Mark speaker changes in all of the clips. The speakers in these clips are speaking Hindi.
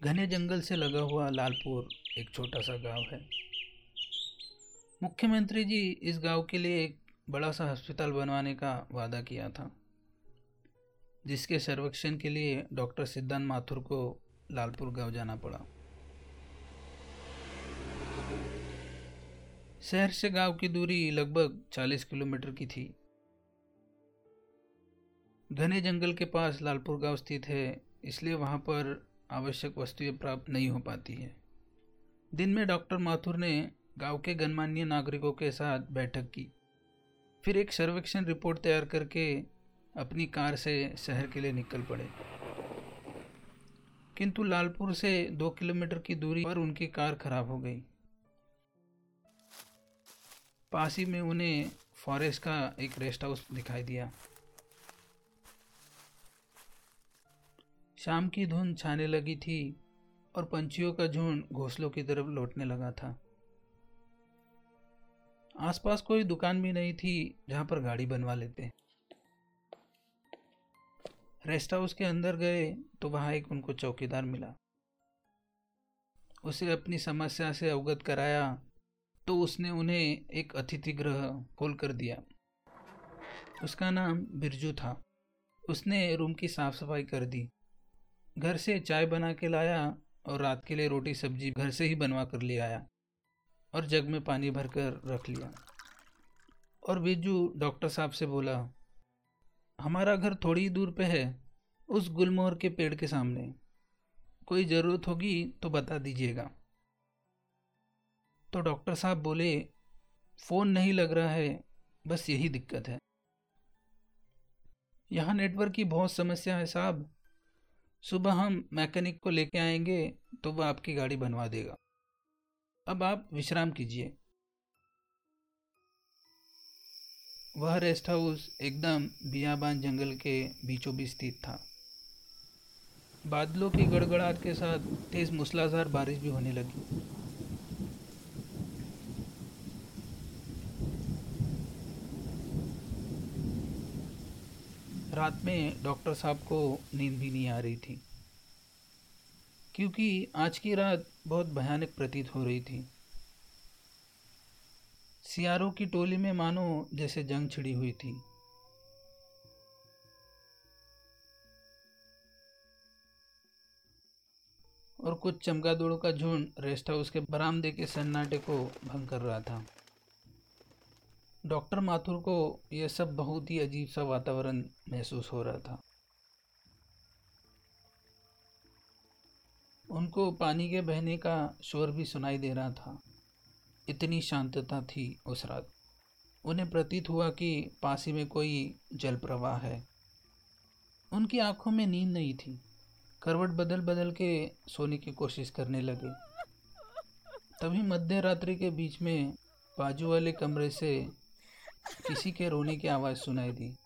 Speaker 1: घने जंगल से लगा हुआ लालपुर एक छोटा सा गाँव है। मुख्यमंत्री जी इस गाँव के लिए एक बड़ा सा अस्पताल बनवाने का वादा किया था, जिसके सर्वेक्षण के लिए डॉक्टर सिद्धांत माथुर को लालपुर गाँव जाना पड़ा। शहर से गाँव की दूरी लगभग 40 किलोमीटर की थी। घने जंगल के पास लालपुर गाँव स्थित है, इसलिए वहाँ पर आवश्यक वस्तुएँ प्राप्त नहीं हो पाती है। दिन में डॉक्टर माथुर ने गाँव के गणमान्य नागरिकों के साथ बैठक की। फिर एक सर्वेक्षण रिपोर्ट तैयार करके अपनी कार से शहर के लिए निकल पड़े। किंतु लालपुर से दो किलोमीटर की दूरी पर उनकी कार खराब हो गई। पास ही में उन्हें फॉरेस्ट का एक रेस्ट हाउस दिखाई दिया। शाम की धुंध छाने लगी थी और पंछियों का झुंड घोंसलों की तरफ़ लौटने लगा था। आसपास कोई दुकान भी नहीं थी जहाँ पर गाड़ी बनवा लेते। रेस्ट हाउस के अंदर गए तो वहाँ एक उनको चौकीदार मिला। उसे अपनी समस्या से अवगत कराया तो उसने उन्हें एक अतिथि गृह खोल कर दिया। उसका नाम बिरजू था। उसने रूम की साफ़ सफ़ाई कर दी। घर से चाय बना के लाया और रात के लिए रोटी सब्ज़ी घर से ही बनवा कर ले आया और जग में पानी भर कर रख लिया। और बिजू डॉक्टर साहब से बोला, हमारा घर थोड़ी दूर पे है, उस गुलमोहर के पेड़ के सामने। कोई ज़रूरत होगी तो बता दीजिएगा। तो डॉक्टर साहब बोले, फ़ोन नहीं लग रहा है, बस यही दिक्कत है। यहाँ नेटवर्क की बहुत समस्या है साहब। सुबह हम मैकेनिक को लेके आएँगे तो वह आपकी गाड़ी बनवा देगा। अब आप विश्राम कीजिए। वह रेस्ट हाउस एकदम बियाबान जंगल के बीचों बीच स्थित था। बादलों की गड़गड़ाहट के साथ तेज मूसलाधार बारिश भी होने लगी। रात में डॉक्टर साहब को नींद भी नहीं आ रही थी। क्योंकि आज की रात बहुत भयानक प्रतीत हो रही थी। सियारों की टोली में मानो जैसे जंग छिड़ी हुई थी। और कुछ चमगादड़ों का झुंड रेस्ट हाउस के बरामदे के सन्नाटे को भंग कर रहा था। डॉक्टर माथुर को यह सब बहुत ही अजीब सा वातावरण महसूस हो रहा था। उनको पानी के बहने का शोर भी सुनाई दे रहा था। इतनी शांतता थी उस रात। उन्हें प्रतीत हुआ कि पास में कोई जल प्रवाह है। उनकी आँखों में नींद नहीं थी। करवट बदल बदल के सोने की कोशिश करने लगे। तभी मध्य रात्रि के बीच में बाजू वाले कमरे से किसी के रोने की आवाज़ सुनाई दी।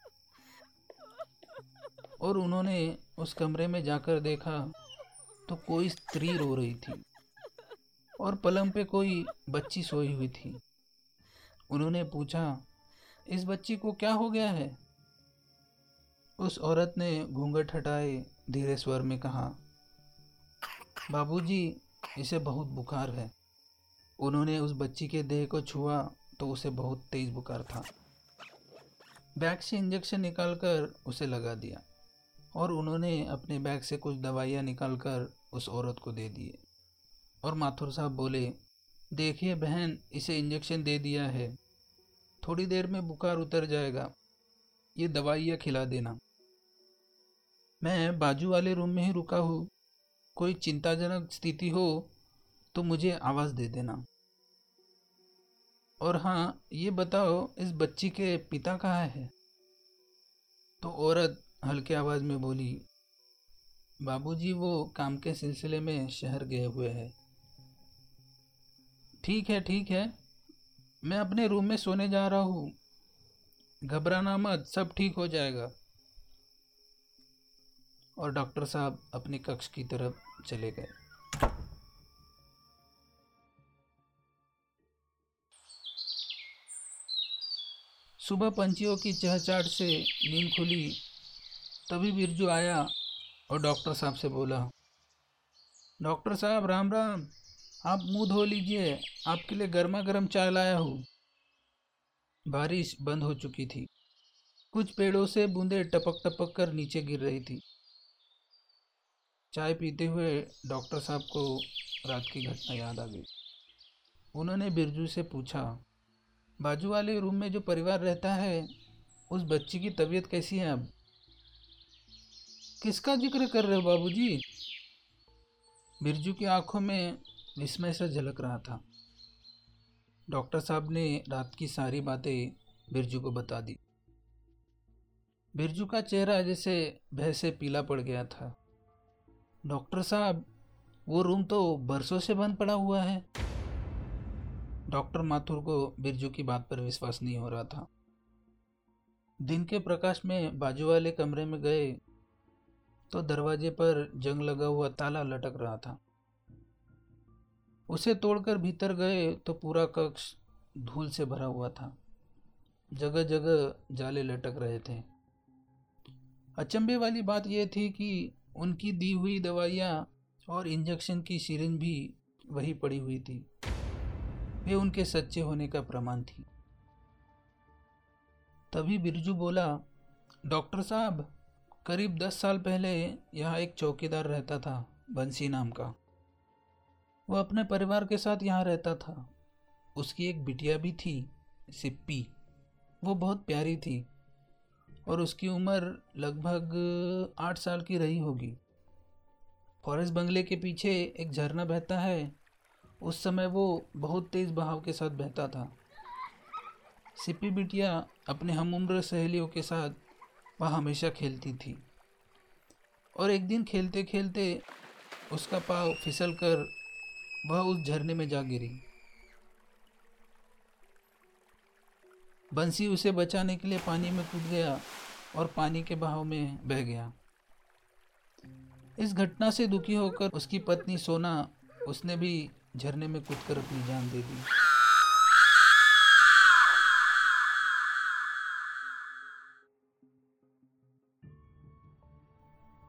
Speaker 1: और उन्होंने उस कमरे में जाकर देखा तो कोई स्त्री रो रही थी और पलंग पे कोई बच्ची सोई हुई थी। उन्होंने पूछा, इस बच्ची को क्या हो गया है? उस औरत ने घूंघट हटाए धीरे स्वर में कहा, बाबूजी, इसे बहुत बुखार है। उन्होंने उस बच्ची के देह को छुआ तो उसे बहुत तेज बुखार था। बैग से इंजेक्शन निकालकर उसे लगा दिया और उन्होंने अपने बैग से कुछ दवाइयाँ निकालकर उस औरत को दे दिए और माथुर साहब बोले, देखिए बहन, इसे इंजेक्शन दे दिया है। थोड़ी देर में बुखार उतर जाएगा। ये दवाइयाँ खिला देना। मैं बाजू वाले रूम में ही रुका हूँ। कोई चिंताजनक स्थिति हो तो मुझे आवाज़ दे देना। और हाँ ये बताओ, इस बच्ची के पिता कहाँ है? तो औरत हल्के आवाज़ में बोली, बाबूजी, वो काम के सिलसिले में शहर गए हुए हैं। ठीक है ठीक है, मैं अपने रूम में सोने जा रहा हूँ। घबराना मत, सब ठीक हो जाएगा। और डॉक्टर साहब अपने कक्ष की तरफ़ चले गए। सुबह पंछियों की चहचाट से नींद खुली। तभी बिरजू आया और डॉक्टर साहब से बोला, डॉक्टर साहब, राम राम, आप मुँह धो लीजिए, आपके लिए गर्मा गर्म चाय लाया हूँ। बारिश बंद हो चुकी थी। कुछ पेड़ों से बूंदे टपक टपक कर नीचे गिर रही थी। चाय पीते हुए डॉक्टर साहब को रात की घटना याद आ गई। उन्होंने बिरजू से पूछा बाजू वाले रूम में जो परिवार रहता है, उस बच्ची की तबीयत कैसी है अब? किसका ज़िक्र कर रहे हो बाबूजी? बिरजू की आँखों में विस्मय से झलक रहा था। डॉक्टर साहब ने रात की सारी बातें बिरजू को बता दी। बिरजू का चेहरा जैसे भय से पीला पड़ गया था। डॉक्टर साहब, वो रूम तो बरसों से बंद पड़ा हुआ है। डॉक्टर माथुर को बिरजू की बात पर विश्वास नहीं हो रहा था। दिन के प्रकाश में बाजू वाले कमरे में गए तो दरवाजे पर जंग लगा हुआ ताला लटक रहा था। उसे तोड़कर भीतर गए तो पूरा कक्ष धूल से भरा हुआ था। जगह जगह जाले लटक रहे थे। अचंभे वाली बात यह थी कि उनकी दी हुई दवाइयाँ और इंजेक्शन की सिरिंज भी वही पड़ी हुई थी। वे उनके सच्चे होने का प्रमाण थी। तभी बिरजू बोला, डॉक्टर साहब, करीब दस साल पहले यहाँ एक चौकीदार रहता था, बंसी नाम का। वह अपने परिवार के साथ यहाँ रहता था। उसकी एक बिटिया भी थी, सिप्पी। वो बहुत प्यारी थी और उसकी उम्र लगभग आठ साल की रही होगी। फॉरेस्ट बंगले के पीछे एक झरना बहता है उस समय वो बहुत तेज़ बहाव के साथ बहता था। सिप्पी बिटिया अपने हम उम्र सहेलियों के साथ वह हमेशा खेलती थी। और एक दिन खेलते खेलते उसका पाव फिसल कर वह उस झरने में जा गिरी। बंसी उसे बचाने के लिए पानी में कूद गया और पानी के बहाव में बह गया। इस घटना से दुखी होकर उसकी पत्नी सोना, उसने भी झरने में कूदकर अपनी जान दे दी।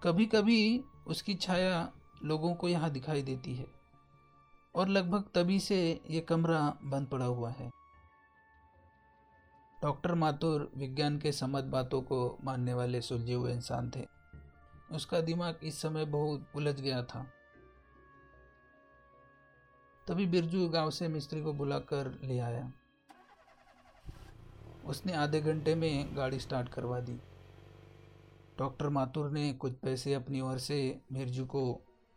Speaker 1: कभी कभी उसकी छाया लोगों को यहाँ दिखाई देती है और लगभग तभी से ये कमरा बंद पड़ा हुआ है। डॉक्टर माथुर विज्ञान के समझ बातों को मानने वाले सुलझे हुए इंसान थे। उसका दिमाग इस समय बहुत उलझ गया था। तभी बिरजू गाँव से मिस्त्री को बुलाकर ले आया। उसने आधे घंटे में गाड़ी स्टार्ट करवा दी। डॉक्टर माथुर ने कुछ पैसे अपनी ओर से बिरजू को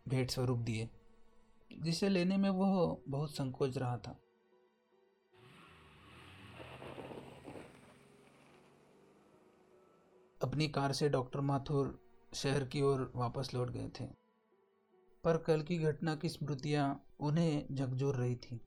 Speaker 1: भेंट स्वरूप दिए, जिसे लेने में वह बहुत संकोच रहा था। अपनी कार से डॉक्टर माथुर शहर की ओर वापस लौट गए थे। पर कल की घटना की स्मृतियाँ उन्हें झकझोर रही थी।